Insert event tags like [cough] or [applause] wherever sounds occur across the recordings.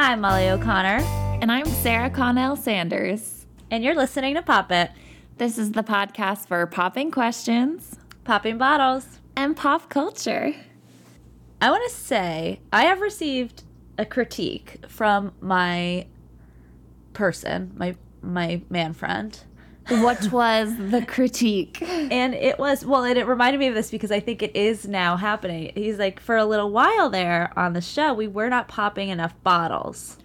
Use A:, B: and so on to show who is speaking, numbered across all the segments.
A: I'm Molly O'Connor,
B: And I'm Sarah Connell Sanders.
A: and you're listening to Pop It,
B: This is the podcast for popping questions
A: Popping Bottles.
B: and pop culture.
A: I want to say I have received a critique from my person, my my man friend.
B: What was the critique?
A: And it was well, and it reminded me of this because I think it is now happening. He's like, for a little while there on the show, we were not popping enough bottles.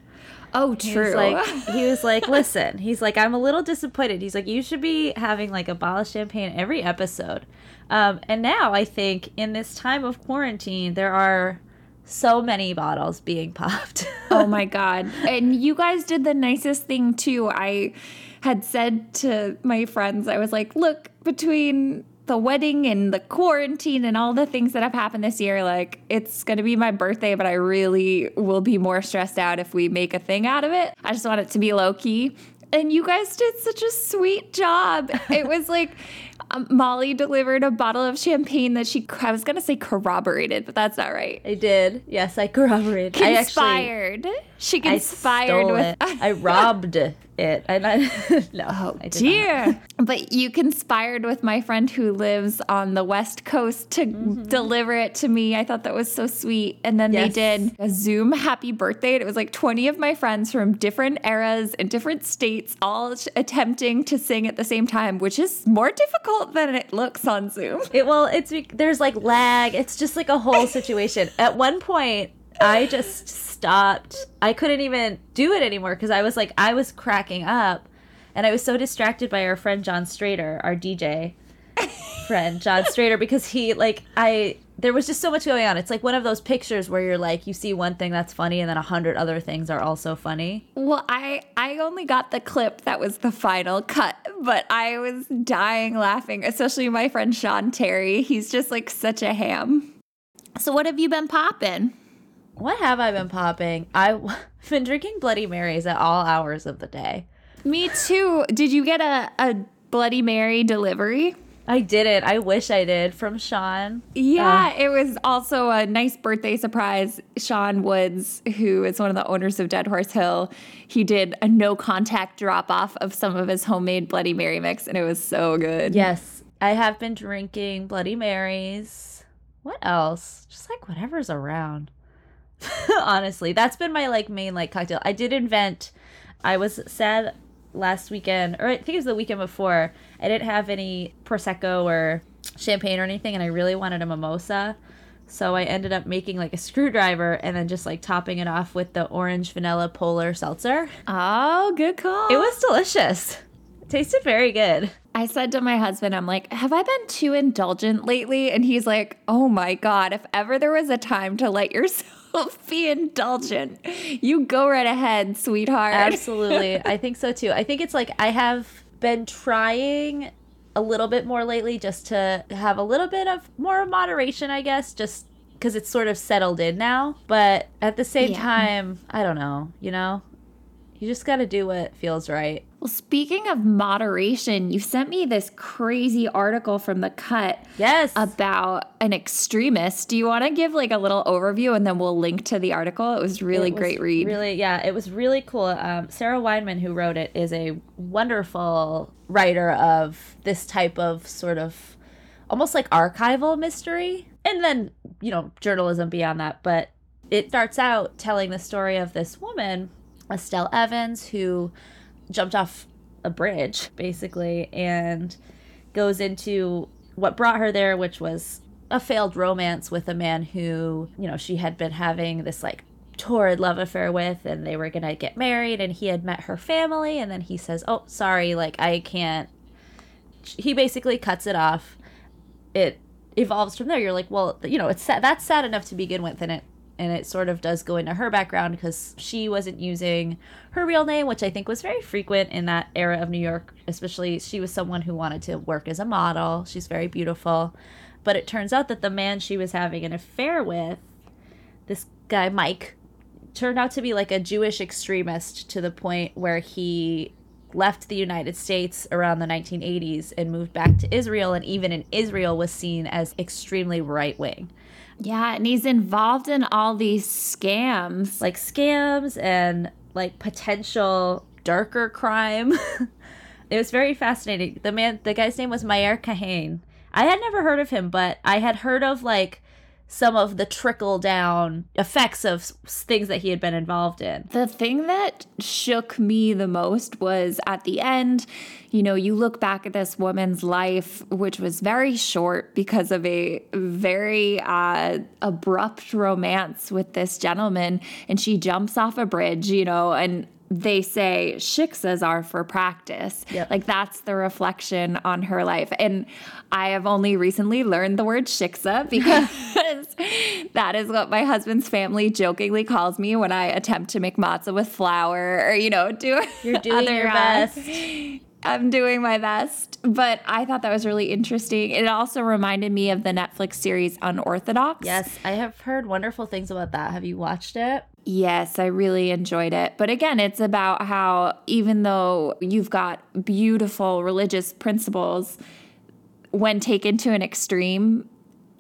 B: Oh,
A: He's
B: true.
A: like he was [laughs] like, listen, he's like, I'm a little disappointed. He's like, you should be having like a bottle of champagne every episode. Um, and now I think in this time of quarantine, there are so many bottles being [laughs] popped.
B: oh my god. And you guys did the nicest thing too. I had said to my friends, I was like, look, between the wedding and the quarantine and all the things that have happened this year, like it's gonna be my birthday, but I really will be more stressed out if we make a thing out of it. I just want it to be low key. And you guys did such a sweet job. [laughs] It was like um, Molly delivered a bottle of champagne that she, I was gonna say corroborated, but that's not right.
A: I did. Yes, I corroborated. I actually
B: Conspired. she
A: I
B: conspired
A: stole
B: with
A: it. I [laughs] robbed it. And I [laughs] no,
B: Oh
A: I did not.
B: dear. But you conspired with my friend who lives on the West Coast to mm-hmm. deliver it to me. I thought that was so sweet. And then
A: Yes.
B: they did a Zoom happy birthday. And it was like 20 of my friends from different eras and different states all attempting to sing at the same time, which is more difficult than it looks on Zoom.
A: It well, it's there's like lag. It's just like a whole situation. At one point, I just stopped. I couldn't even do it anymore because I was like I was cracking up, and I was so distracted by our friend John Strader, our DJ [laughs] friend John Strader, because he like I there was just so much going on. It's like one of those pictures where you're like you see one thing that's funny and then a hundred other things are also funny.
B: Well, I I only got the clip that was the final cut, but I was dying laughing, especially my friend Sean Terry. He's just like such a ham. So what have you been popping?
A: What have I been popping? [laughs] I've been drinking Bloody Marys at all hours of the day.
B: Me too. Did you get a, a Bloody Mary delivery?
A: I didn't. I wish I did from Sean.
B: Yeah, ah. it was also a nice birthday surprise. Sean Woods, who is one of the owners of Dead Horse Hill, he did a no contact drop off of some of his homemade Bloody Mary mix, and it was so good.
A: Yes, I have been drinking Bloody Marys. What else? Just like whatever's around. [laughs] Honestly, that's been my like main like cocktail. I did invent. I was sad last weekend, or I think it was the weekend before. I didn't have any prosecco or champagne or anything, and I really wanted a mimosa. So I ended up making like a screwdriver and then just like topping it off with the orange vanilla polar seltzer.
B: Oh, good call.
A: It was delicious. It tasted very good.
B: I said to my husband, I'm like, have I been too indulgent lately? And he's like, oh my God, if ever there was a time to let yourself [laughs] be indulgent, you go right ahead, sweetheart.
A: Absolutely. [laughs] I think so too. I think it's like I have been trying a little bit more lately just to have a little bit of more moderation, I guess, just because it's sort of settled in now. But at the same
B: Yeah.
A: time, I don't know, you know? You just got to do what feels right.
B: Well, speaking of moderation, you sent me this crazy article from The Cut
A: Yes.
B: about an extremist. Do you want to give like a little overview and then we'll link to the article? It was really
A: It was
B: great read.
A: Really, yeah, it was really cool. Um, Sarah Weinman, who wrote it, is a wonderful writer of this type of sort of almost like archival mystery, and then you know journalism beyond that. But it starts out telling the story of this woman, Estelle Evans, who jumped off a bridge basically and goes into what brought her there, which was a failed romance with a man who, you know, she had been having this like torrid love affair with and they were going to get married and he had met her family and then he says, "Oh, sorry, like I can't." He basically cuts it off. It evolves from there. You're like, "Well, you know, it's sad. that's sad enough to begin with and it and it sort of does go into her background because she wasn't using her real name, which I think was very frequent in that era of New York. Especially, she was someone who wanted to work as a model. She's very beautiful, but it turns out that the man she was having an affair with, this guy Mike, turned out to be like a Jewish extremist to the point where he left the United States around the 1980s and moved back to Israel, and even in Israel was seen as extremely right wing.
B: Yeah, and he's involved in all these scams.
A: Like scams and like potential darker crime. [laughs] it was very fascinating. The man, the guy's name was Meir Kahane. I had never heard of him, but I had heard of like some of the trickle down effects of things that he had been involved in.
B: The thing that shook me the most was at the end, you know, you look back at this woman's life, which was very short because of a very uh, abrupt romance with this gentleman, and she jumps off a bridge, you know, and they say shiksas are for practice.
A: Yep.
B: Like that's the reflection on her life. And I have only recently learned the word shiksa [laughs] because that is what my husband's family jokingly calls me when I attempt to make matzah with flour or, you know, do
A: You're doing
B: other,
A: your best.
B: I'm doing my best. But I thought that was really interesting. It also reminded me of the Netflix series Unorthodox.
A: Yes, I have heard wonderful things about that. Have you watched it?
B: Yes, I really enjoyed it. But again, it's about how even though you've got beautiful religious principles, when taken to an extreme,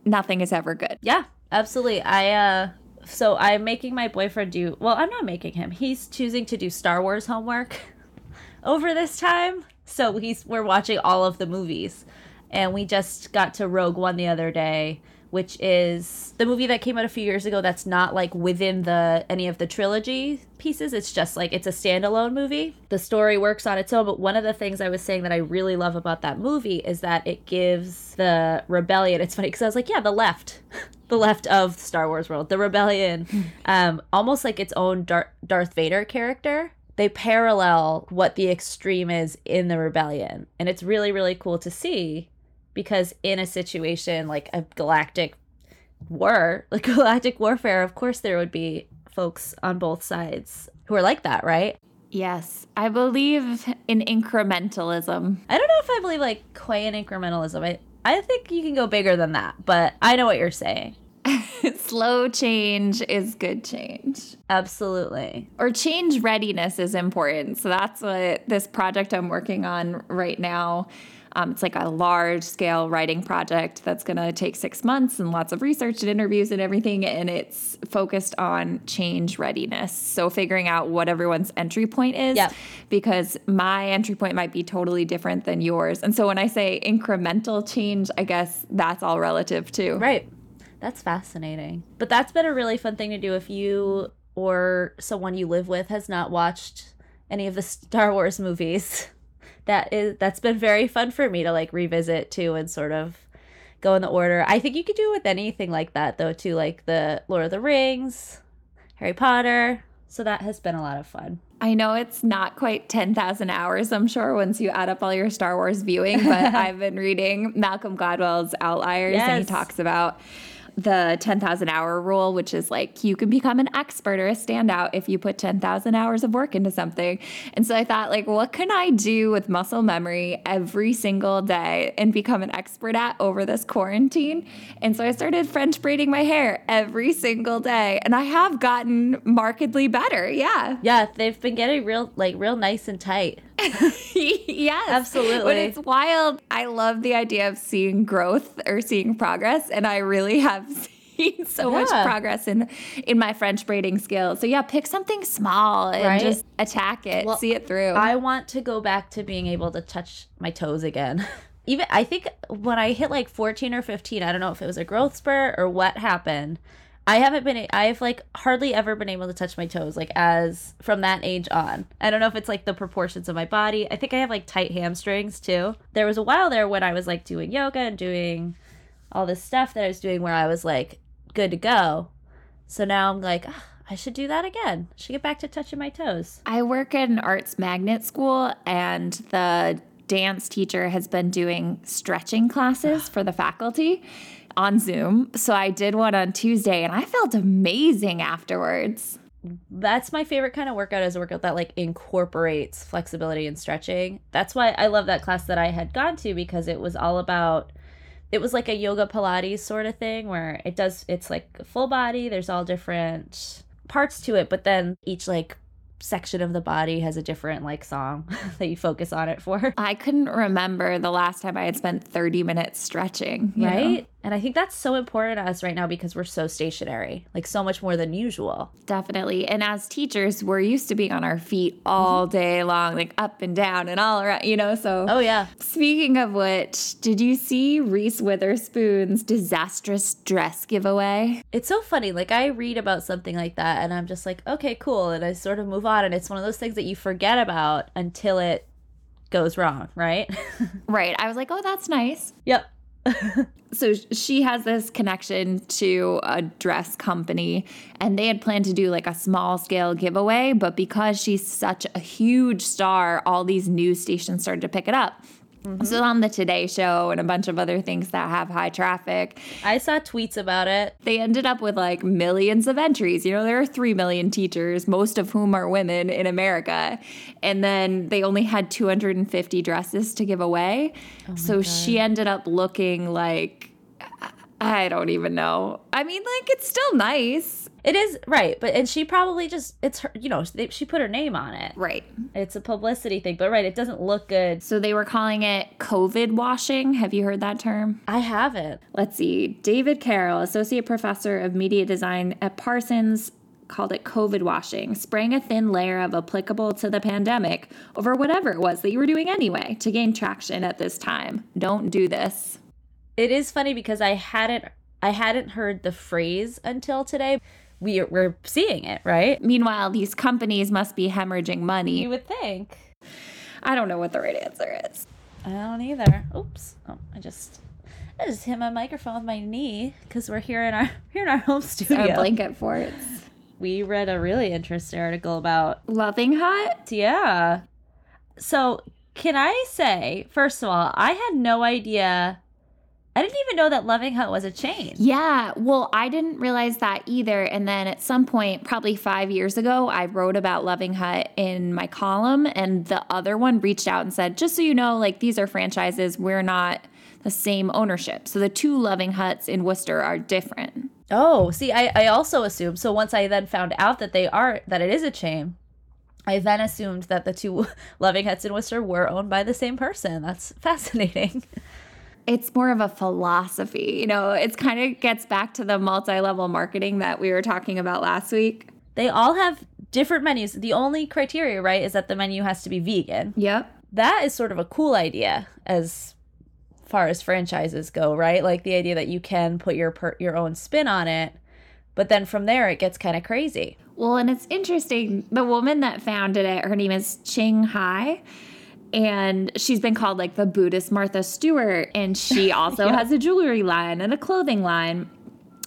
B: nothing is ever good.
A: Yeah, absolutely. I uh so I'm making my boyfriend do well, I'm not making him. He's choosing to do Star Wars homework [laughs] over this time. So he's we're watching all of the movies. And we just got to Rogue One the other day, which is the movie that came out a few years ago that's not like within the any of the trilogy pieces. It's just like it's a standalone movie. The story works on its own, but one of the things I was saying that I really love about that movie is that it gives the rebellion. It's funny because I was like, yeah, the left. [laughs] the left of Star Wars world, the rebellion, [laughs] um, almost like its own Dar- Darth Vader character. They parallel what the extreme is in the rebellion, and it's really really cool to see because in a situation like a galactic war, [laughs] like galactic warfare, of course there would be folks on both sides who are like that, right?
B: Yes, I believe in incrementalism.
A: I don't know if I believe like quite in incrementalism. I I think you can go bigger than that, but I know what you're saying. [laughs]
B: Slow change is good change.
A: Absolutely.
B: Or change readiness is important. So that's what this project I'm working on right now. Um, it's like a large scale writing project that's going to take six months and lots of research and interviews and everything. And it's focused on change readiness. So figuring out what everyone's entry point is,
A: Yep.
B: because my entry point might be totally different than yours. And so when I say incremental change, I guess that's all relative too.
A: Right. That's fascinating. But that's been a really fun thing to do if you or someone you live with has not watched any of the Star Wars movies. [laughs] That is that's been very fun for me to like revisit too and sort of go in the order. I think you could do it with anything like that though too, like the Lord of the Rings, Harry Potter. So that has been a lot of fun.
B: I know it's not quite 10,000 hours, I'm sure, once you add up all your Star Wars viewing, but [laughs] I've been reading Malcolm Gladwell's Outliers, and he talks about the 10,000 hour rule, which is like you can become an expert or a standout if you put 10,000 hours of work into something. And so I thought, like, what can I do with muscle memory every single day and become an expert at over this quarantine? And so I started French braiding my hair every single day, and I have gotten markedly better. Yeah.
A: Yeah, they've been getting real like real nice and tight. [laughs]
B: yes,
A: Absolutely.
B: But it's wild. I love the idea of seeing growth or seeing progress, and I really have [laughs] seen so much progress in in my French braiding skills. So yeah, pick something small and
A: Right.
B: just attack it,
A: Well,
B: see it through.
A: I want to go back to being able to touch my toes again. [laughs] Even I think when I hit like 14 or 15, I don't know if it was a growth spurt or what happened. I haven't been I've like hardly ever been able to touch my toes like as from that age on. I don't know if it's like the proportions of my body. I think I have like tight hamstrings too. There was a while there when I was like doing yoga and doing all this stuff that I was doing where I was like good to go. So now I'm like, "Ah, I should do that again. Should get back to touching my toes.
B: I work at an arts magnet school, and the dance teacher has been doing stretching classes for the faculty on Zoom. So I did one on Tuesday, and I felt amazing afterwards.
A: that's my favorite kind of workout is a workout that like incorporates flexibility and stretching. That's why I love that class that I had gone to because it was all about it was like a yoga pilates sort of thing where it does it's like full body, there's all different parts to it, but then each like section of the body has a different like song [laughs] that you focus on it for.
B: I couldn't remember the last time I had spent 30 minutes stretching, right? know?
A: And I think that's so important to us right now because we're so stationary, like so much more than usual.
B: Definitely. And as teachers, we're used to being on our feet all mm-hmm. day long, like up and down and all around, you know? So,
A: Oh, yeah.
B: speaking of which, did you see Reese Witherspoon's disastrous dress giveaway?
A: It's so funny. Like, I read about something like that and I'm just like, okay, cool. And I sort of move on. And it's one of those things that you forget about until it goes wrong, right? [laughs]
B: Right. I was like, oh, that's nice.
A: yep. [laughs]
B: so she has this connection to a dress company and they had planned to do like a small scale giveaway but because she's such a huge star all these news stations started to pick it up Mm-hmm. so on the today show and a bunch of other things that have high traffic.
A: I saw tweets about it.
B: they ended up with like millions of entries. You know there are 3 million teachers most of whom are women in america. And then they only had 250 dresses to give away. Oh so she ended up looking like I don't even know. I mean, like, it's still nice.
A: It is right, but and she probably just it's her, you know, they, she put her name on it.
B: Right.
A: It's a publicity thing, but right, it doesn't look good.
B: So they were calling it COVID washing. Have you heard that term?
A: I haven't.
B: Let's see. David Carroll, associate professor of media design at Parsons, called it COVID washing, spraying a thin layer of applicable to the pandemic over whatever it was that you were doing anyway to gain traction at this time. Don't do this.
A: It is funny because I hadn't I hadn't heard the phrase until today. We we're seeing it, right?
B: Meanwhile, these companies must be hemorrhaging money.
A: You would think.
B: I don't know what the right answer is.
A: I don't either. Oops. Oh, I just I just hit my microphone with my knee because we're here in our here in our home [laughs] studio.
B: Our blanket forts.
A: we read a really interesting article about
B: Loving Hut.
A: yeah. So can I say first of all, I had no idea. I didn't even know that Loving Hut was a chain.
B: Yeah, well, I didn't realize that either. And then at some point, probably five years ago, I wrote about Loving Hut in my column, and the other one reached out and said, just so you know, like these are franchises, we're not the same ownership. So the two Loving Huts in Worcester are different.
A: Oh, see, I, I also assumed. So once I then found out that they are that it is a chain, I then assumed that the two [laughs] Loving Huts in Worcester were owned by the same person. That's fascinating. [laughs]
B: It's more of a philosophy. You know, it's kind of gets back to the multi level marketing that we were talking about last week.
A: They all have different menus. The only criteria, right, is that the menu has to be vegan.
B: Yep.
A: That is sort of a cool idea as far as franchises go, right? Like the idea that you can put your per- your own spin on it, but then from there it gets kind of crazy.
B: Well, and it's interesting. The woman that founded it, her name is Ching Hai. And she's been called like the Buddhist Martha Stewart. And she [laughs] also has a jewelry line and a clothing line.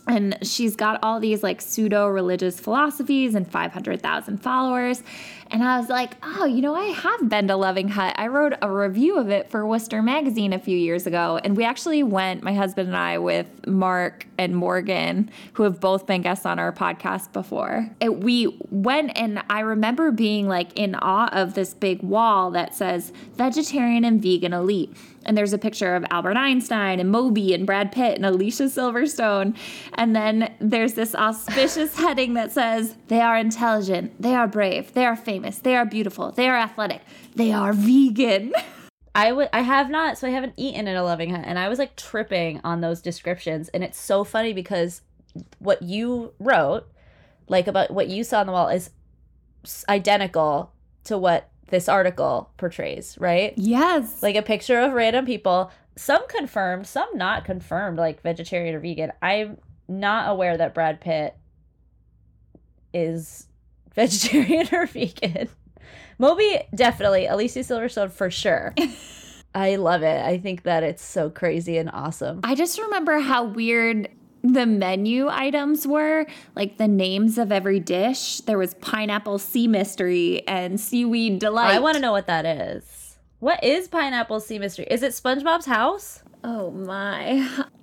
B: And she's got all these like pseudo religious philosophies and 500,000 followers. And I was like, oh, you know, I have been to Loving Hut. I wrote a review of it for Worcester Magazine a few years ago. And we actually went, my husband and I, with Mark and Morgan, who have both been guests on our podcast before. It, we went, and I remember being like in awe of this big wall that says vegetarian and vegan elite. And there's a picture of Albert Einstein and Moby and Brad Pitt and Alicia Silverstone. And then there's this auspicious [laughs] heading that says, They are intelligent, they are brave, they are famous, they are beautiful, they are athletic, they are vegan. [laughs]
A: I would I have not so I haven't eaten at a Loving Hut and I was like tripping on those descriptions and it's so funny because what you wrote like about what you saw on the wall is identical to what this article portrays, right?
B: Yes.
A: Like a picture of random people, some confirmed, some not confirmed like vegetarian or vegan. I'm not aware that Brad Pitt is [laughs] vegetarian or vegan. Moby definitely, Alicia Silverstone for sure. [laughs] I love it. I think that it's so crazy and awesome.
B: I just remember how weird the menu items were, like the names of every dish. There was pineapple sea mystery and seaweed delight.
A: I want to know what that is. What is pineapple sea mystery? Is it SpongeBob's house?
B: Oh my. [laughs]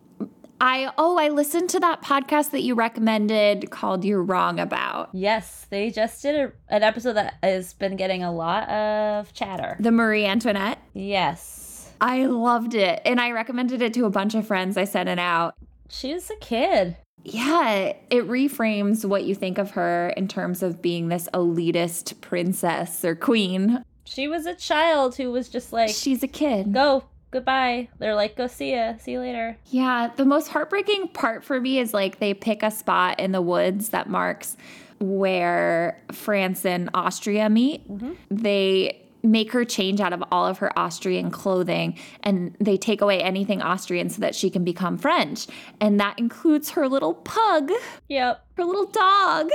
B: I oh, I listened to that podcast that you recommended called You're Wrong About.
A: Yes, they just did a, an episode that has been getting a lot of chatter.
B: The Marie Antoinette.
A: Yes.
B: I loved it. And I recommended it to a bunch of friends. I sent it out.
A: She's a kid.
B: Yeah, it reframes what you think of her in terms of being this elitist princess or queen.
A: She was a child who was just like,
B: She's a kid.
A: go, goodbye. They're like, go see ya. See you later.
B: Yeah, the most heartbreaking part for me is like they pick a spot in the woods that marks where France and Austria meet. Mm-hmm. They make her change out of all of her Austrian clothing and they take away anything Austrian so that she can become French. And that includes her little pug,
A: Yep.
B: her little dog.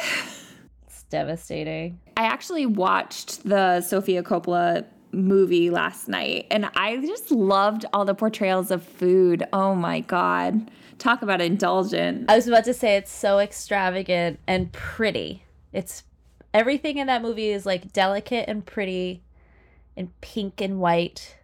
A: It's devastating.
B: I actually watched the Sofia Coppola movie last night and I just loved all the portrayals of food. Oh my God. Talk about indulgent.
A: I was about to say it's so extravagant and pretty. It's everything in that movie is like delicate and pretty and pink and white.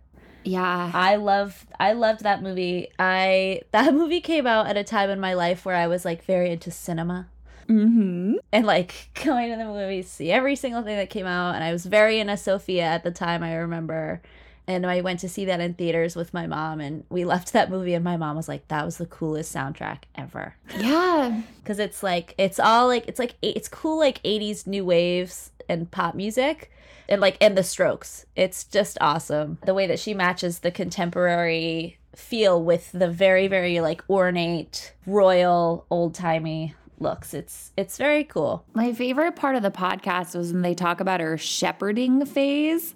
B: Yeah.
A: I love I loved that movie. I [laughs] that movie came out at a time in my life where I was like very into cinema
B: Mm-hmm.
A: and like [laughs] going to the movies, see every single thing that came out and I was very into Sofia at the time I remember. And I went to see that in theaters with my mom and we left that movie and my mom was like that was the coolest soundtrack ever.
B: Yeah. [laughs]
A: because it's like it's all like it's like it's cool like 80s new waves and pop music and like and the strokes. It's just awesome. The way that she matches the contemporary feel with the very very like ornate royal old-timey looks. It's it's very cool.
B: My favorite part of the podcast was when they talk about her shepherding phase.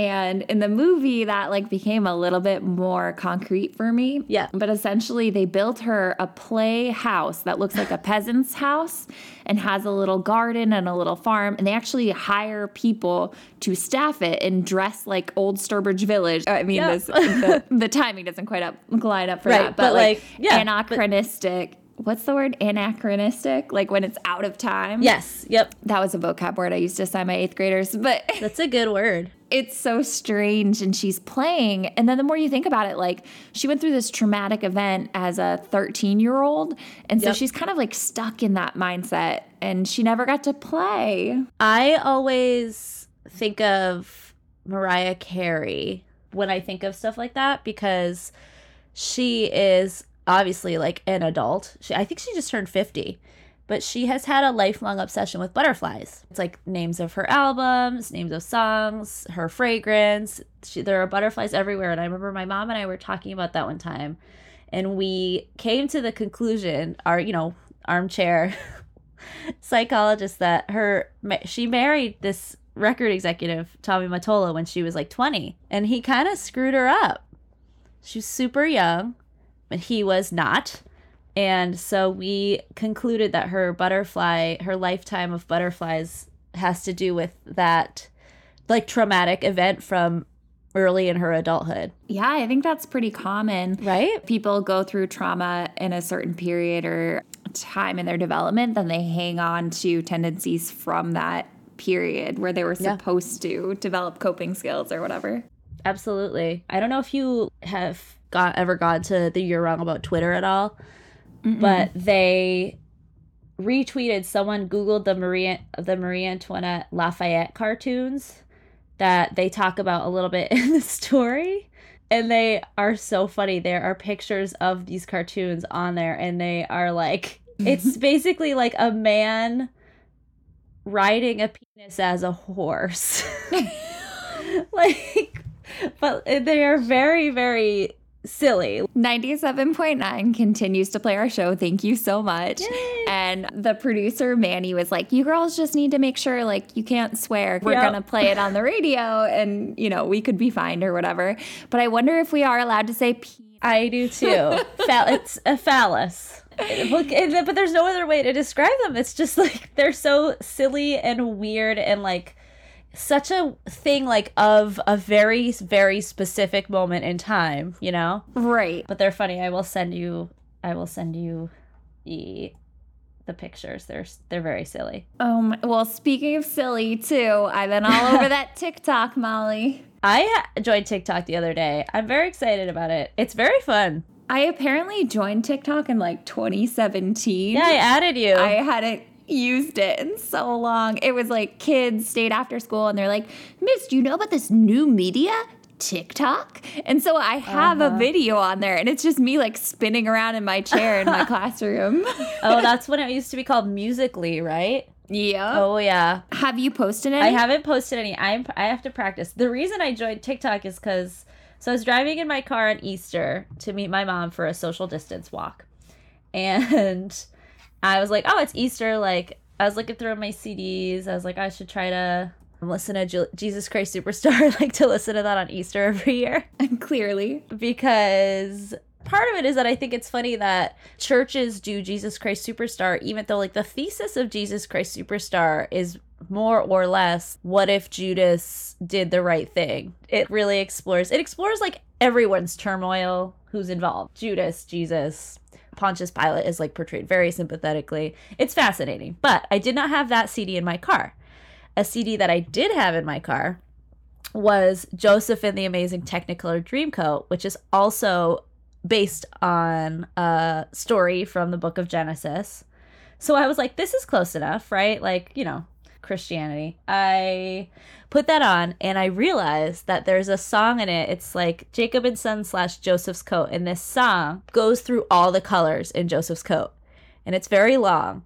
B: And in the movie, that like became a little bit more concrete for me.
A: Yeah.
B: But essentially, they built her a play house that looks like a peasant's house and has a little garden and a little farm. And they actually hire people to staff it and dress like old Sturbridge Village. I mean,
A: Yeah.
B: this, the, [laughs] the timing doesn't quite up line up for
A: Right,
B: that,
A: but,
B: but, like,
A: like, yeah, but-
B: anachronistic. What's the word? Anachronistic? Like when it's out of time?
A: yes yep
B: That was a vocab word I used to assign my eighth graders, but [laughs]
A: that's a good word
B: it's so strange. And she's playing. And then the more you think about it, like she went through this traumatic event as a 13 year old. And so
A: Yep.
B: she's kind of like stuck in that mindset and she never got to play.
A: I always think of Mariah Carey when I think of stuff like that because she is obviously like an adult. She, I think she just turned 50, but she has had a lifelong obsession with butterflies. It's like names of her albums, names of songs, her fragrance. She, there are butterflies everywhere. And I remember my mom and I were talking about that one time. And we came to the conclusion, our, you know, armchair [laughs] psychologist that her she married this record executive Tommy Mottola when she was like 20 and he kind of screwed her up. She was super young, but he was not. And so we concluded that her butterfly, her lifetime of butterflies has to do with that like traumatic event from early in her adulthood,
B: Yeah, I think that's pretty common.
A: right?
B: People go through trauma in a certain period or time in their development, then they hang on to tendencies from that period where they were
A: Yeah.
B: supposed to develop coping skills or whatever.
A: Absolutely. I don't know if you have got ever gone to the You're Wrong About Twitter at all, but they retweeted someone googled the Marie the Marie Antoinette Lafayette cartoons that they talk about a little bit [laughs] in the story. And they are so funny. There are pictures of these cartoons on there and they are like [laughs] it's basically like a man riding a penis as a horse. [laughs] Like but they are very very silly
B: 97.9 continues to play our show. Thank you so much.
A: Yay.
B: And the producer, Manny, was like, You girls just need to make sure, like, you can't swear. We're
A: Yep.
B: going to play it on the radio and, you know, we could be fined or whatever. But I wonder if we are allowed to say P.
A: I do too. It's a phallus. Look, but there's no other way to describe them. It's just like they're so silly and weird and like such a thing like of a very very specific moment in time, you know?
B: Right.
A: But they're funny. I will send you I will send you the the pictures. They're they're very silly.
B: Um, well, speaking of silly, too, I've been all over that [laughs] TikTok, Molly.
A: I joined TikTok the other day. I'm very excited about it. It's very fun.
B: I apparently joined TikTok in like 2017.
A: Yeah, I added you.
B: I hadn't used it in so long. It was like kids stayed after school and they're like, Miss, do you know about this new media? TikTok? And so I have
A: Uh-huh.
B: a video on there and it's just me like spinning around in my chair in my [laughs] classroom.
A: Oh, [laughs] that's when it used to be called Musically, right?
B: yeah.
A: Oh yeah.
B: Have you posted any?
A: I haven't posted any. I'm I have to practice. The reason I joined TikTok is because so I was driving in my car on Easter to meet my mom for a social distance walk, and I was like, oh, it's Easter. Like I was looking through my CDs. I was like, I should try to listen to Je- Jesus Christ Superstar. [laughs] Like to listen to that on Easter every year [laughs]
B: Clearly.
A: because part of it is that I think it's funny that churches do Jesus Christ Superstar, even though like the thesis of Jesus Christ Superstar is more or less what if Judas did the right thing. It really explores it explores like everyone's turmoil who's involved. Judas, Jesus, Pontius Pilate is like portrayed very sympathetically. It's fascinating. But I did not have that CD in my car. A CD that I did have in my car was Joseph and the Amazing Technicolor Dreamcoat, which is also based on a story from the book of Genesis. So I was like, this is close enough, right? Like, you know, Christianity. I put that on and I realized that there's a song in it. It's like Jacob and Son slash Joseph's coat. And this song goes through all the colors in Joseph's coat. And it's very long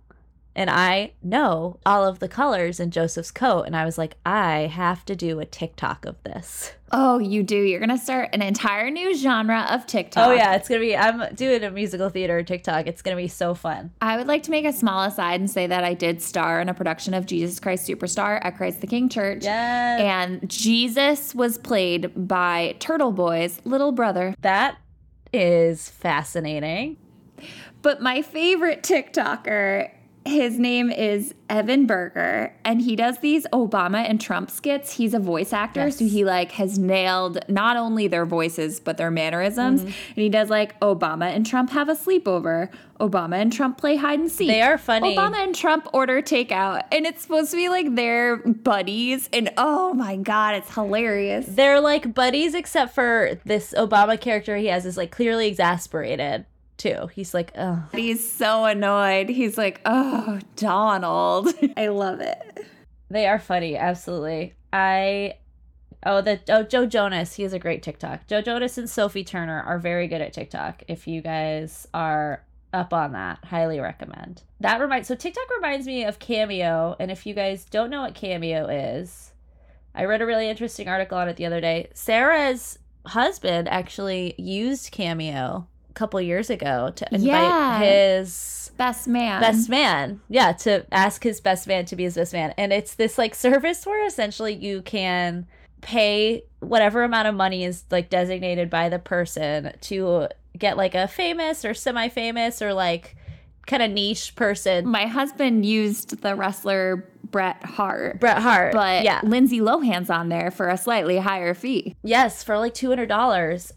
A: and I know all of the colors in Joseph's coat. And I was like, I have to do a TikTok of this.
B: Oh, you do. You're going to start an entire new genre of TikTok.
A: Oh, yeah, it's going to be, I'm doing a musical theater TikTok. It's going to be so fun.
B: I would like to make a small aside and say that I did star in a production of Jesus Christ Superstar at Christ the King Church.
A: Yes.
B: And Jesus was played by Turtle Boy's little brother.
A: that is fascinating.
B: But my favorite TikToker, his name is Evan Berger, and he does these Obama and Trump skits. He's a voice actor,
A: Yes.
B: so he like has nailed not only their voices but their mannerisms.
A: Mm-hmm.
B: And he does like Obama and Trump have a sleepover. Obama and Trump play hide and seek.
A: They are funny.
B: Obama and Trump order takeout, and it's supposed to be like their buddies. And oh my god, it's hilarious.
A: They're like buddies, except for this Obama character he has is like clearly exasperated too. He's like, oh.
B: He's so annoyed. He's like, oh, Donald. [laughs] I love it.
A: They are funny, absolutely. I oh the oh Joe Jonas, he has a great TikTok. Joe Jonas and Sophie Turner are very good at TikTok. If you guys are up on that, highly recommend. That reminds so TikTok reminds me of Cameo, and if you guys don't know what Cameo is, I read a really interesting article on it the other day. Sarah's husband actually used Cameo couple years ago to invite
B: Yeah.
A: his
B: Best man.
A: best man yeah to ask his best man to be his best man and it's this like service where essentially you can pay whatever amount of money is like designated by the person to get like a famous or semi-famous or like kind of niche person
B: My husband used the wrestler Bret Hart.
A: Bret Hart
B: But
A: yeah
B: Lindsay Lohan's on there for a slightly higher fee.
A: Yes, for like two hundred dollars.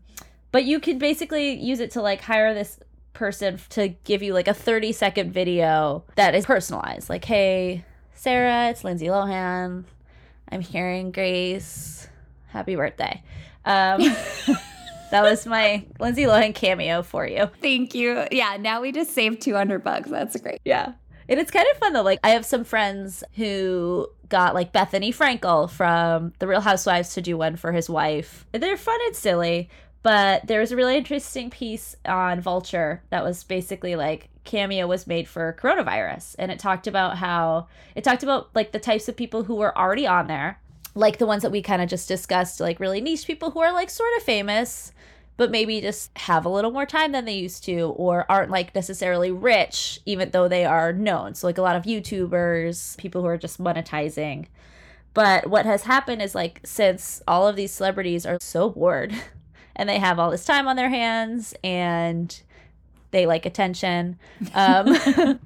A: But you could basically use it to like hire this person to give you like a thirty second video that is personalized. Like, hey, Sarah, it's Lindsay Lohan. I'm hearing Grace. Happy birthday. Um, [laughs] that was my Lindsay Lohan cameo for you.
B: Thank you. Yeah, now we just saved 200 bucks. That's great.
A: Yeah. And it's kind of fun though. Like I have some friends who got like Bethenny Frankel from The Real Housewives to do one for his wife. They're fun and silly, but there was a really interesting piece on Vulture that was basically like Cameo was made for coronavirus. And it talked about how it talked about like the types of people who were already on there, like the ones that we kind of just discussed, like really niche people who are like sort of famous but maybe just have a little more time than they used to or aren't like necessarily rich even though they are known. So like a lot of youtubers people who are just monetizing. But what has happened is like since all of these celebrities are so bored [laughs] and they have all this time on their hands and they like attention. Um [laughs]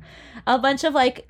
A: a bunch of like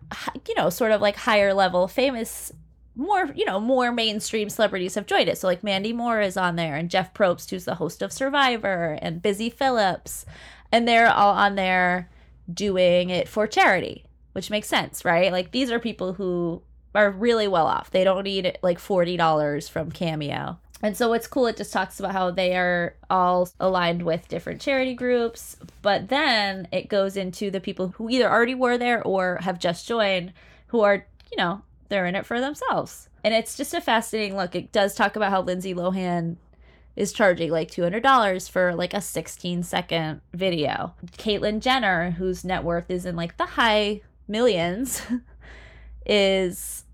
A: you know sort of like higher level famous more you know more mainstream celebrities have joined it. So like mandy moore is on there and jeff probst who's the host of survivor and busy phillips. And they're all on there doing it for charity which makes sense right? Like these are people who are really well off. They don't need like $40 from cameo and so what's cool it just talks about how they are all aligned with different charity groups but then it goes into the people who either already were there or have just joined who are you know they're in it for themselves. And it's just a fascinating look. It does talk about how Lindsay Lohan is charging like $200 for like a 16 second video. Caitlyn Jenner, whose net worth is in like the high millions, [laughs] is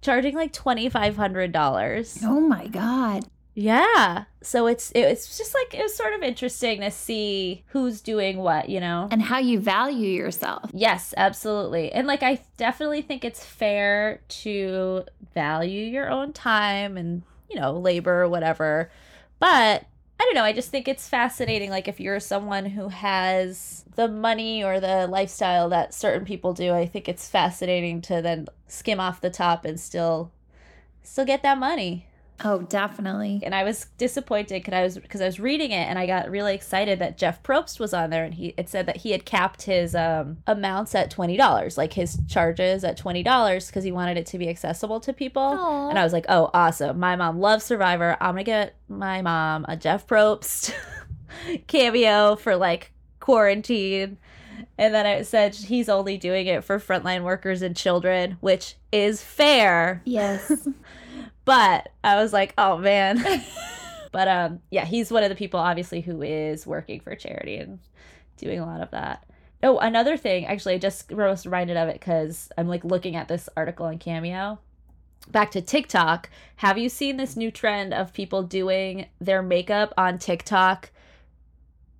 A: charging like $2,500.
B: Oh my God.
A: Yeah. So it's it's just like it was sort of interesting to see who's doing what, you know.
B: And how you value yourself.
A: Yes, absolutely. And like I definitely think it's fair to value your own time and, you know, labor or whatever. But I don't know, I just think it's fascinating like if you're someone who has the money or the lifestyle that certain people do, I think it's fascinating to then skim off the top and still still get that money.
B: Oh, definitely.
A: And I was disappointed because I was because I was reading it and I got really excited that Jeff Probst was on there and he it said that he had capped his um, amounts at twenty dollars, like his charges at twenty dollars because he wanted it to be accessible to people.
B: Aw.
A: And I was like, oh, awesome! My mom loves Survivor. I'm gonna get my mom a Jeff Probst [laughs] cameo for like quarantine. And then it said he's only doing it for frontline workers and children, which is fair.
B: Yes. [laughs]
A: But I was like, oh man. [laughs] but um yeah, he's one of the people obviously who is working for charity and doing a lot of that. Oh, another thing, actually I just was reminded of it cuz I'm like looking at this article on Cameo. Back to TikTok. Have you seen this new trend of people doing their makeup on TikTok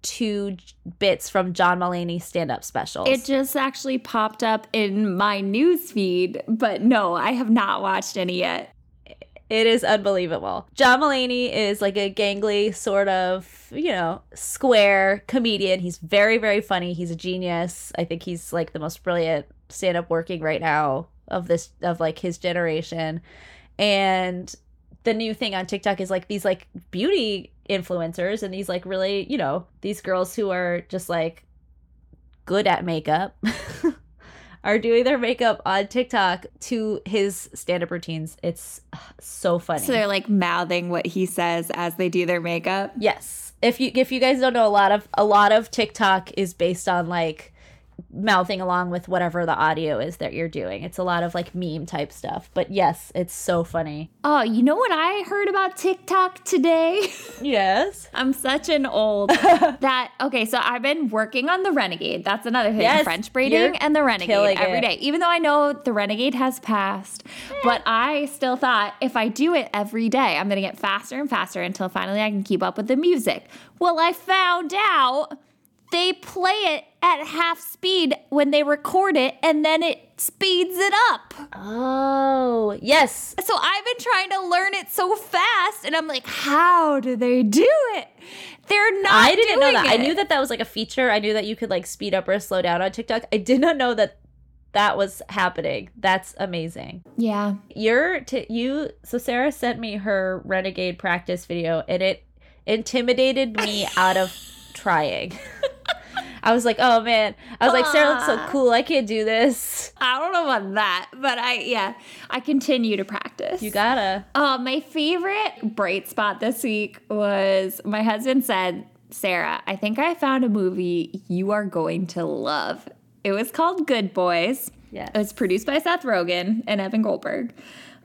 A: to bits from John Mulaney stand-up specials?
B: it just actually popped up in my news feed, but no, I have not watched any yet.
A: It is unbelievable. John Mulaney is like a gangly sort of, you know, square comedian. He's very, very funny. He's a genius. I think he's like the most brilliant stand up working right now of this, of like his generation. And the new thing on TikTok is like these like beauty influencers and these like really, you know, these girls who are just like good at makeup. [laughs] are doing their makeup on TikTok to his stand-up routines. It's so funny.
B: So they're like mouthing what he says as they do their makeup.
A: yes. If you if you guys don't know a lot of a lot of TikTok is based on like mouthing along with whatever the audio is that you're doing. It's a lot of like meme type stuff. But yes, it's so funny.
B: Oh, you know what I heard about TikTok today? [laughs]
A: Yes.
B: I'm such an old [laughs] that okay, so I've been working on the Renegade. That's another thing.
A: Yes,
B: French braiding and the Renegade every
A: it.
B: day. Even though I know the Renegade has passed, eh. but I still thought if I do it every day, I'm gonna get faster and faster until finally I can keep up with the music. Well, I found out they play it at half speed when they record it and then it speeds it up.
A: Oh, yes.
B: So I've been trying to learn it so fast, and I'm like, how do they do it? They're not.
A: I didn't know that. I knew that that was like a feature. I knew that you could like speed up or slow down on TikTok. I did not know that that was happening. That's amazing.
B: Yeah.
A: You're t- you so Sarah sent me her renegade practice video and it intimidated me out of [laughs] trying. I was like, "Oh man." I was like, "Sarah looks so cool. I can't do this."
B: I don't know about that, but I yeah, I continue to practice.
A: You got to.
B: Uh, my favorite bright spot this week was my husband said, Sarah, I think I found a movie you are going to love. It was called Good Boys.
A: Yes.
B: It was produced by Seth Rogen and Evan Goldberg.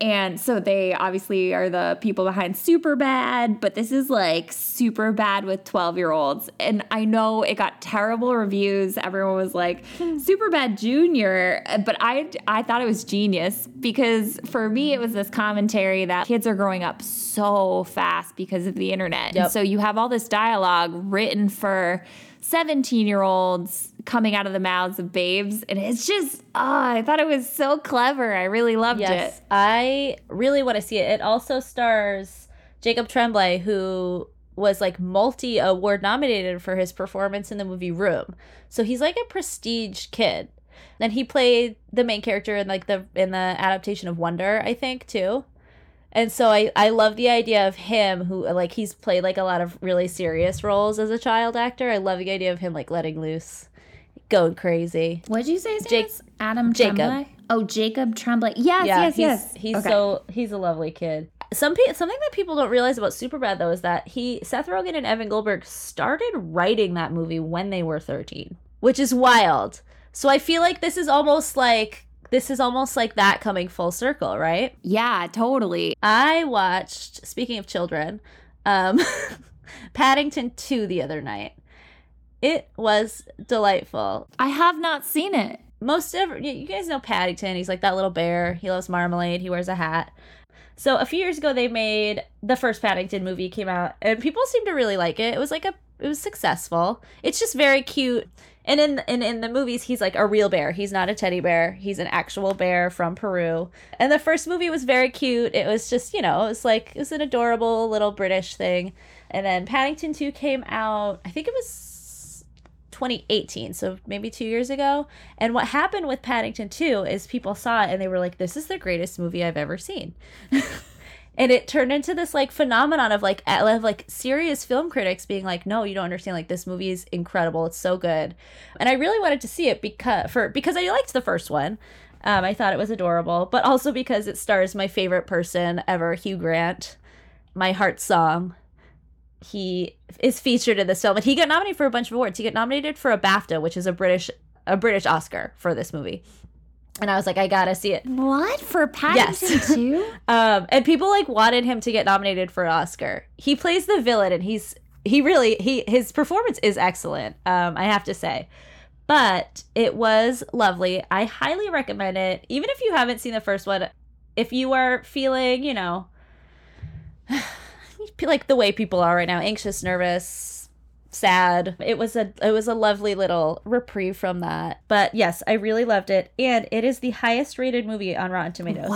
B: And so they obviously are the people behind Super Bad, but this is like Super Bad with 12 year olds. And I know it got terrible reviews. Everyone was like, hmm. Super Bad Junior. But I, I thought it was genius because for me, it was this commentary that kids are growing up so fast because of the internet.
A: Yep.
B: And so you have all this dialogue written for 17 year olds coming out of the mouths of babes. And it's just, oh, I thought it was so clever. I really loved
A: Yes,
B: it.
A: I really want to see it. It also stars Jacob Tremblay, who was like multi award nominated for his performance in the movie Room. So he's like a prestige kid. And he played the main character in like the in the adaptation of Wonder, I think, too. And so I I love the idea of him who like he's played like a lot of really serious roles as a child actor. I love the idea of him like letting loose, going crazy.
B: What'd you say his
A: Jake-?
B: Adam
A: Jacob.
B: Tremblay? Oh, Jacob Tremblay. Yes,
A: yeah,
B: yes,
A: he's,
B: yes.
A: He's
B: Okay.
A: so he's a lovely kid. Some pe- something that people don't realize about Superbad though is that he Seth Rogen and Evan Goldberg started writing that movie when they were 13, which is wild. So I feel like this is almost like this is almost like that coming full circle, right?
B: Yeah, totally.
A: I watched speaking of children, um, [laughs] Paddington 2 the other night. It was delightful.
B: I have not seen it.
A: Most of you guys know Paddington. He's like that little bear. He loves marmalade. He wears a hat. So a few years ago, they made the first Paddington movie came out, and people seemed to really like it. It was like a it was successful. It's just very cute. And in, in in the movies, he's like a real bear. He's not a teddy bear. He's an actual bear from Peru. And the first movie was very cute. It was just you know it was like it was an adorable little British thing. And then Paddington Two came out. I think it was 2018, so maybe two years ago. And what happened with Paddington 2 is people saw it and they were like, this is the greatest movie I've ever seen. [laughs] and it turned into this like phenomenon of like of like serious film critics being like no you don't understand. Like this movie is incredible. It's so good. And i really wanted to see it because for because i liked the first one. Um, i thought it was adorable but also because it stars my favorite person ever hugh grant my heart song he is featured in this film and he got nominated for a bunch of awards. He got nominated for a bafta which is a british a british oscar for this movie. And i was like i gotta see it.
B: What? For Paddington
A: Yes.
B: too? [laughs]
A: um and people like wanted him to get nominated for an oscar. He plays the villain and he's he really he his performance is excellent um i have to say. But it was lovely. I highly recommend it. Even if you haven't seen the first one if you are feeling you know [sighs] like the way people are right now anxious nervous sad it was a it was a lovely little reprieve from that but yes i really loved it and it is the highest rated movie on rotten tomatoes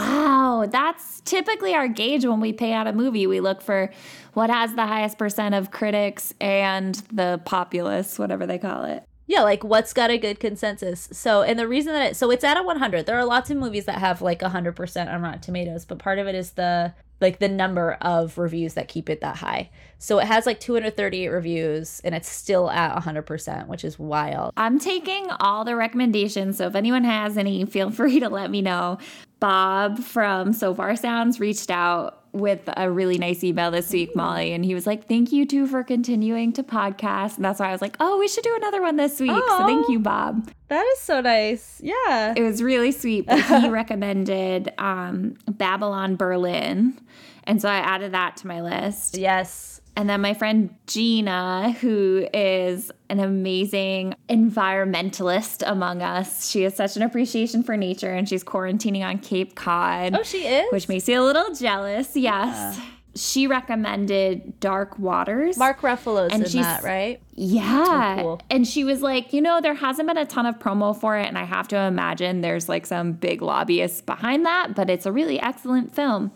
B: Wow, that's typically our gauge when we pay out a movie. We look for what has the highest percent of critics and the populace, whatever they call it.
A: Yeah, like what's got a good consensus. So, and the reason that it, so it's at a 100. There are lots of movies that have like 100% on Rotten Tomatoes, but part of it is the like the number of reviews that keep it that high. So it has like 238 reviews and it's still at 100%, which is wild.
B: I'm taking all the recommendations. So if anyone has any, feel [laughs] free to let me know. Bob from Sofar Sounds reached out with a really nice email this week, Molly, and he was like, Thank you too for continuing to podcast. And that's why I was like, Oh, we should do another one this week. So thank you, Bob.
A: That is so nice. Yeah.
B: It was really sweet. But he [laughs] recommended um, Babylon Berlin. And so I added that to my list.
A: Yes.
B: And then my friend Gina, who is an amazing environmentalist among us, she has such an appreciation for nature and she's quarantining on Cape Cod,
A: Oh, she is?
B: which makes me a little jealous. Yes. She recommended Dark Waters.
A: Mark Ruffalo's
B: And
A: in
B: she's-
A: that, right?
B: Yeah.
A: Oh, cool.
B: And she was like, you know, there hasn't been a ton of promo for it. And I have to imagine there's like some big lobbyists behind that, but it's a really excellent film.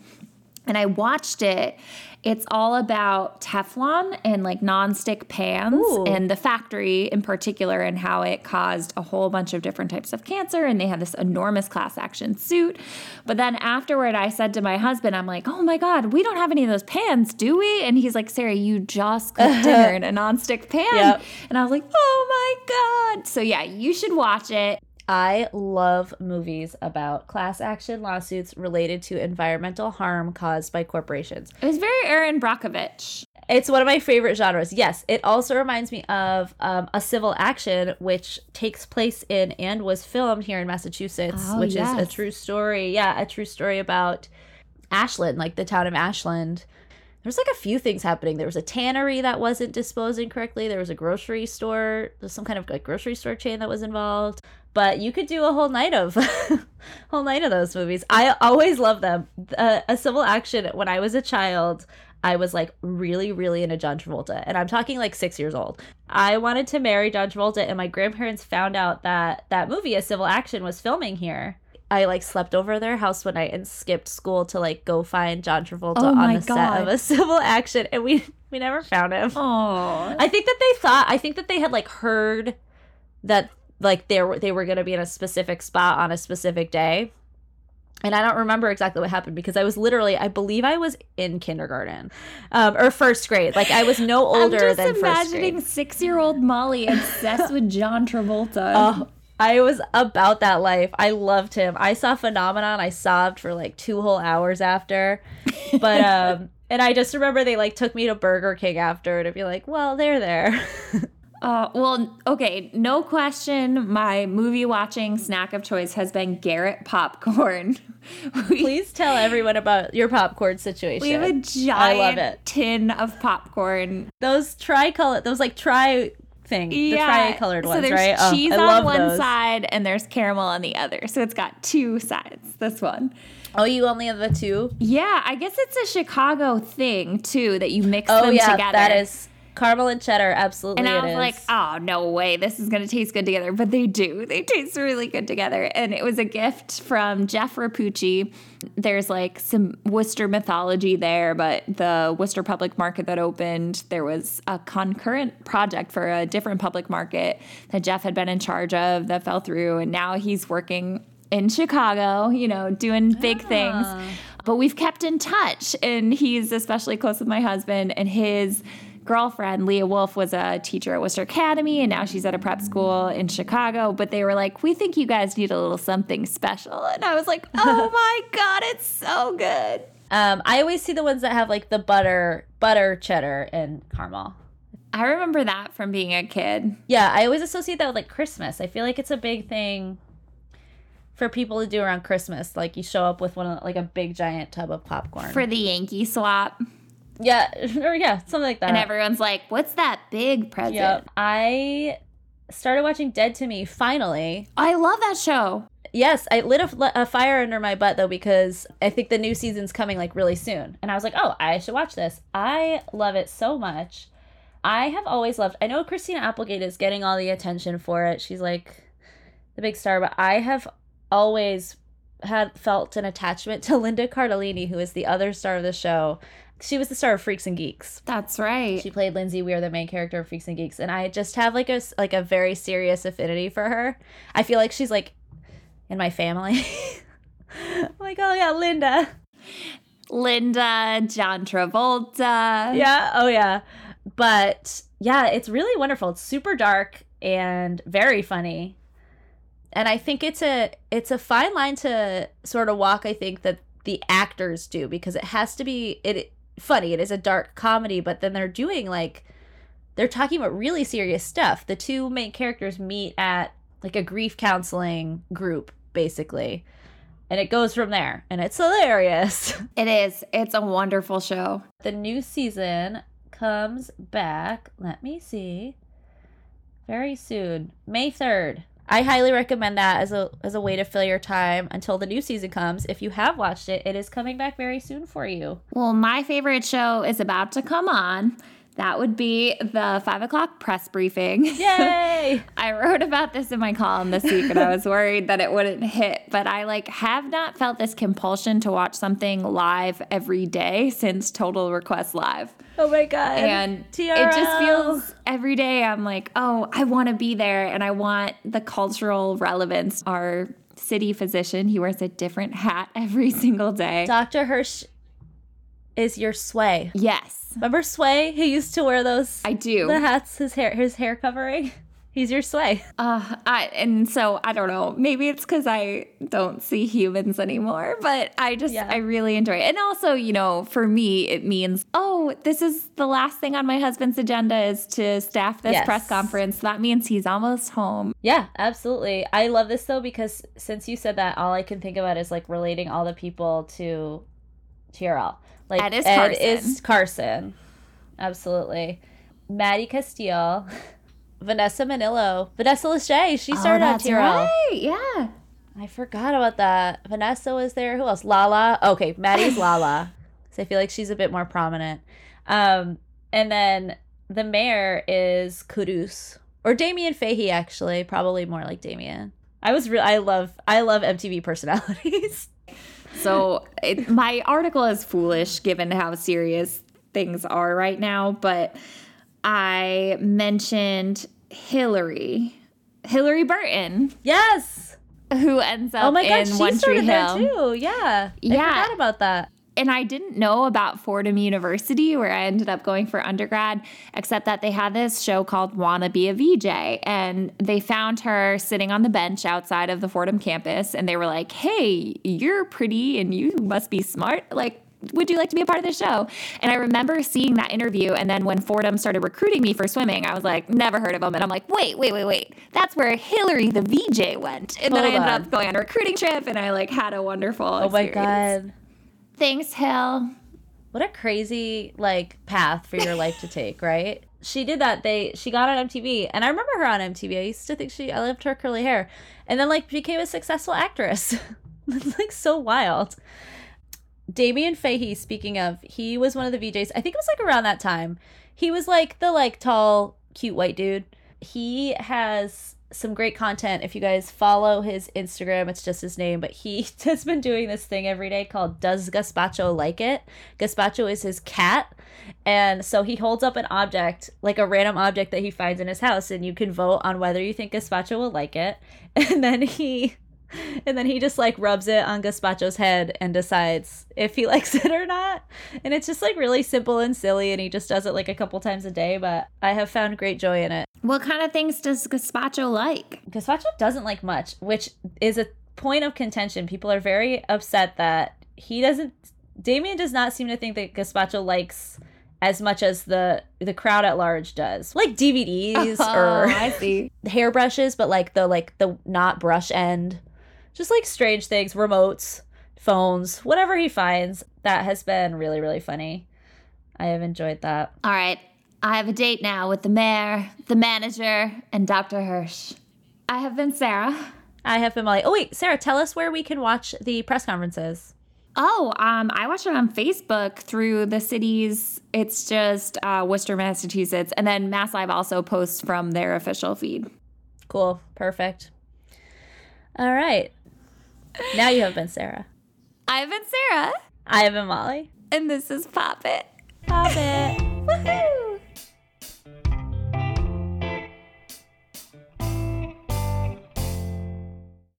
B: And I watched it. It's all about Teflon and like nonstick pans
A: Ooh.
B: and the factory in particular and how it caused a whole bunch of different types of cancer. And they had this enormous class action suit. But then afterward, I said to my husband, I'm like, oh my God, we don't have any of those pans, do we? And he's like, Sarah, you just cooked [laughs] dinner in a nonstick pan.
A: Yep.
B: And I was like, oh my God. So yeah, you should watch it.
A: I love movies about class action lawsuits related to environmental harm caused by corporations.
B: It was very Erin Brockovich.
A: It's one of my favorite genres. Yes, it also reminds me of um, a civil action, which takes place in and was filmed here in Massachusetts,
B: Oh,
A: which is a true story. Yeah, a true story about Ashland, like the town of Ashland. There's like a few things happening. There was a tannery that wasn't disposing correctly. There was a grocery store, there's some kind of like grocery store chain that was involved. But you could do a whole night of, [laughs] whole night of those movies. I always love them. Uh, a civil action. When I was a child, I was like really, really into John Travolta, and I'm talking like six years old. I wanted to marry John Travolta, and my grandparents found out that that movie, A Civil Action, was filming here. I like slept over their house one night and skipped school to like go find John Travolta
B: Oh
A: on the set of A Civil Action, and we we never found him.
B: Oh.
A: I think that they thought I think that they had like heard that like they were they were going to be in a specific spot on a specific day. And I don't remember exactly what happened because I was literally I believe I was in kindergarten um, or first grade. Like I was no [laughs] older
B: I'm just
A: than
B: imagining six-year-old Molly obsessed with John Travolta. [laughs]
A: Oh, I was about that life. I loved him. I saw Phenomenon. I sobbed for like two whole hours after. But [laughs] um and I just remember they like took me to Burger King after to be like, well, they're there.
B: Uh, well, okay, no question. My movie watching snack of choice has been Garrett popcorn. [laughs]
A: we, Please tell everyone about your popcorn situation.
B: We have a giant I love it. tin of popcorn.
A: Those tricolor, those like tri thing, yeah. the tri-colored ones,
B: so there's
A: right?
B: Cheese oh, on one those. side and there's caramel on the other. So it's got two sides. This one.
A: Oh, you only have the two?
B: Yeah, I guess it's a Chicago thing too that you mix oh, them yeah, together.
A: That is Caramel and cheddar, absolutely.
B: And I was is. like, oh, no way. This is going to taste good together. But they do. They taste really good together. And it was a gift from Jeff Rapucci. There's like some Worcester mythology there, but the Worcester public market that opened, there was a concurrent project for a different public market that Jeff had been in charge of that fell through. And now he's working in Chicago, you know, doing big ah. things. But we've kept in touch. And he's especially close with my husband and his girlfriend, Leah Wolf, was a teacher at Worcester Academy, and now she's at a prep school in Chicago. But they were like, "We think you guys need a little something special," and I was like, "Oh [laughs] my god, it's so good."
A: Um, I always see the ones that have like the butter, butter, cheddar, and caramel.
B: I remember that from being a kid.
A: Yeah, I always associate that with like Christmas. I feel like it's a big thing for people to do around Christmas. Like you show up with one of like a big giant tub of popcorn
B: for the Yankee swap.
A: Yeah, [laughs] or yeah, something like that.
B: And everyone's like, "What's that big present?" Yep.
A: I started watching Dead to Me finally.
B: I love that show.
A: Yes, I lit a, a, fire under my butt though because I think the new season's coming like really soon, and I was like, "Oh, I should watch this." I love it so much. I have always loved. I know Christina Applegate is getting all the attention for it. She's like the big star, but I have always had felt an attachment to Linda Cardellini, who is the other star of the show she was the star of Freaks and Geeks.
B: That's right.
A: She played Lindsay Weir, the main character of Freaks and Geeks, and I just have like a like a very serious affinity for her. I feel like she's like in my family. [laughs] like, oh yeah, Linda.
B: Linda, John Travolta.
A: Yeah, oh yeah. But yeah, it's really wonderful. It's super dark and very funny. And I think it's a it's a fine line to sort of walk, I think that the actors do because it has to be it funny. It is a dark comedy, but then they're doing like they're talking about really serious stuff. The two main characters meet at like a grief counseling group, basically. And it goes from there. And it's hilarious. [laughs]
B: It is. It's a wonderful show.
A: The new season comes back. Let me see. Very soon. May 3rd. I highly recommend that as a as a way to fill your time until the new season comes. If you have watched it, it is coming back very soon for you.
B: Well, my favorite show is about to come on. That would be the five o'clock press briefing.
A: Yay! [laughs]
B: I wrote about this in my column this week and I was worried that it wouldn't hit, but I like have not felt this compulsion to watch something live every day since Total Request Live.
A: Oh my god.
B: And TRL. it just feels every day I'm like, oh, I want to be there and I want the cultural relevance. Our city physician, he wears a different hat [laughs] every single day.
A: Dr. Hirsch is your sway.
B: Yes.
A: Remember Sway? He used to wear those.
B: I do.
A: The hats, his hair, his hair covering. [laughs] He's your Sway.
B: Uh, I, and so I don't know. Maybe it's because I don't see humans anymore, but I just yeah. I really enjoy it. And also, you know, for me, it means oh, this is the last thing on my husband's agenda is to staff this yes. press conference. That means he's almost home.
A: Yeah, absolutely. I love this though because since you said that, all I can think about is like relating all the people to TRL. Like Ed is Ed Carson. is Carson. Absolutely. Maddie Castile. [laughs] Vanessa Minnillo, Vanessa Lachey. She oh, started oh, on TRL.
B: Right. Yeah.
A: I forgot about that. Vanessa was there. Who else? Lala. Okay, Maddie's [laughs] Lala. So I feel like she's a bit more prominent. Um, and then the mayor is Quddus or Damien Fahey. Actually, probably more like Damien. I was real. I love. I love MTV personalities. [laughs]
B: So it, my article is foolish given how serious things are right now, but I mentioned Hilarie, Hilarie Burton.
A: Yes.
B: Who ends oh up oh my God, in One Tree Hill.
A: too. Yeah. Yeah. I forgot about that
B: and I didn't know about Fordham University, where I ended up going for undergrad, except that they had this show called Wanna Be a VJ. And they found her sitting on the bench outside of the Fordham campus. And they were like, hey, you're pretty and you must be smart. Like, would you like to be a part of the show? And I remember seeing that interview. And then when Fordham started recruiting me for swimming, I was like, never heard of them. And I'm like, wait, wait, wait, wait. That's where Hilarie the VJ went. And then I
A: Hold
B: ended
A: on.
B: up going on a recruiting trip and I like had a wonderful
A: Oh my god.
B: Thanks, Hill.
A: What a crazy like path for your life to take, right? She did that. They she got on MTV, and I remember her on MTV. I used to think she I loved her curly hair, and then like became a successful actress. [laughs] it's like so wild. Damien Fahey, speaking of, he was one of the VJs. I think it was like around that time. He was like the like tall, cute white dude. He has some great content. If you guys follow his Instagram, it's just his name, but he [laughs] has been doing this thing every day called Does Gazpacho Like It? Gazpacho is his cat. And so he holds up an object, like a random object that he finds in his house, and you can vote on whether you think Gazpacho will like it. [laughs] And then he [laughs] and then he just like rubs it on Gazpacho's head and decides if he [laughs] likes it or not. And it's just like really simple and silly, and he just does it like a couple times a day. But I have found great joy in it.
B: What kind of things does Gazpacho like?
A: Gazpacho doesn't like much, which is a point of contention. People are very upset that he doesn't. Damien does not seem to think that Gazpacho likes as much as the the crowd at large does, like DVDs [laughs] oh, or
B: Oh, I see.
A: hairbrushes, but like the like the not brush end, just like strange things, remotes, phones, whatever he finds. That has been really really funny. I have enjoyed that.
B: All right. I have a date now with the mayor, the manager, and Dr. Hirsch. I have been Sarah.
A: I have been Molly. Oh wait, Sarah, tell us where we can watch the press conferences.
B: Oh, um, I watched it on Facebook through the cities. It's just uh, Worcester, Massachusetts, and then Mass Live also posts from their official feed.
A: Cool, perfect. All right, now you have been Sarah.
B: I've been Sarah.
A: I have been Molly.
B: And this is Pop It.
A: Pop It.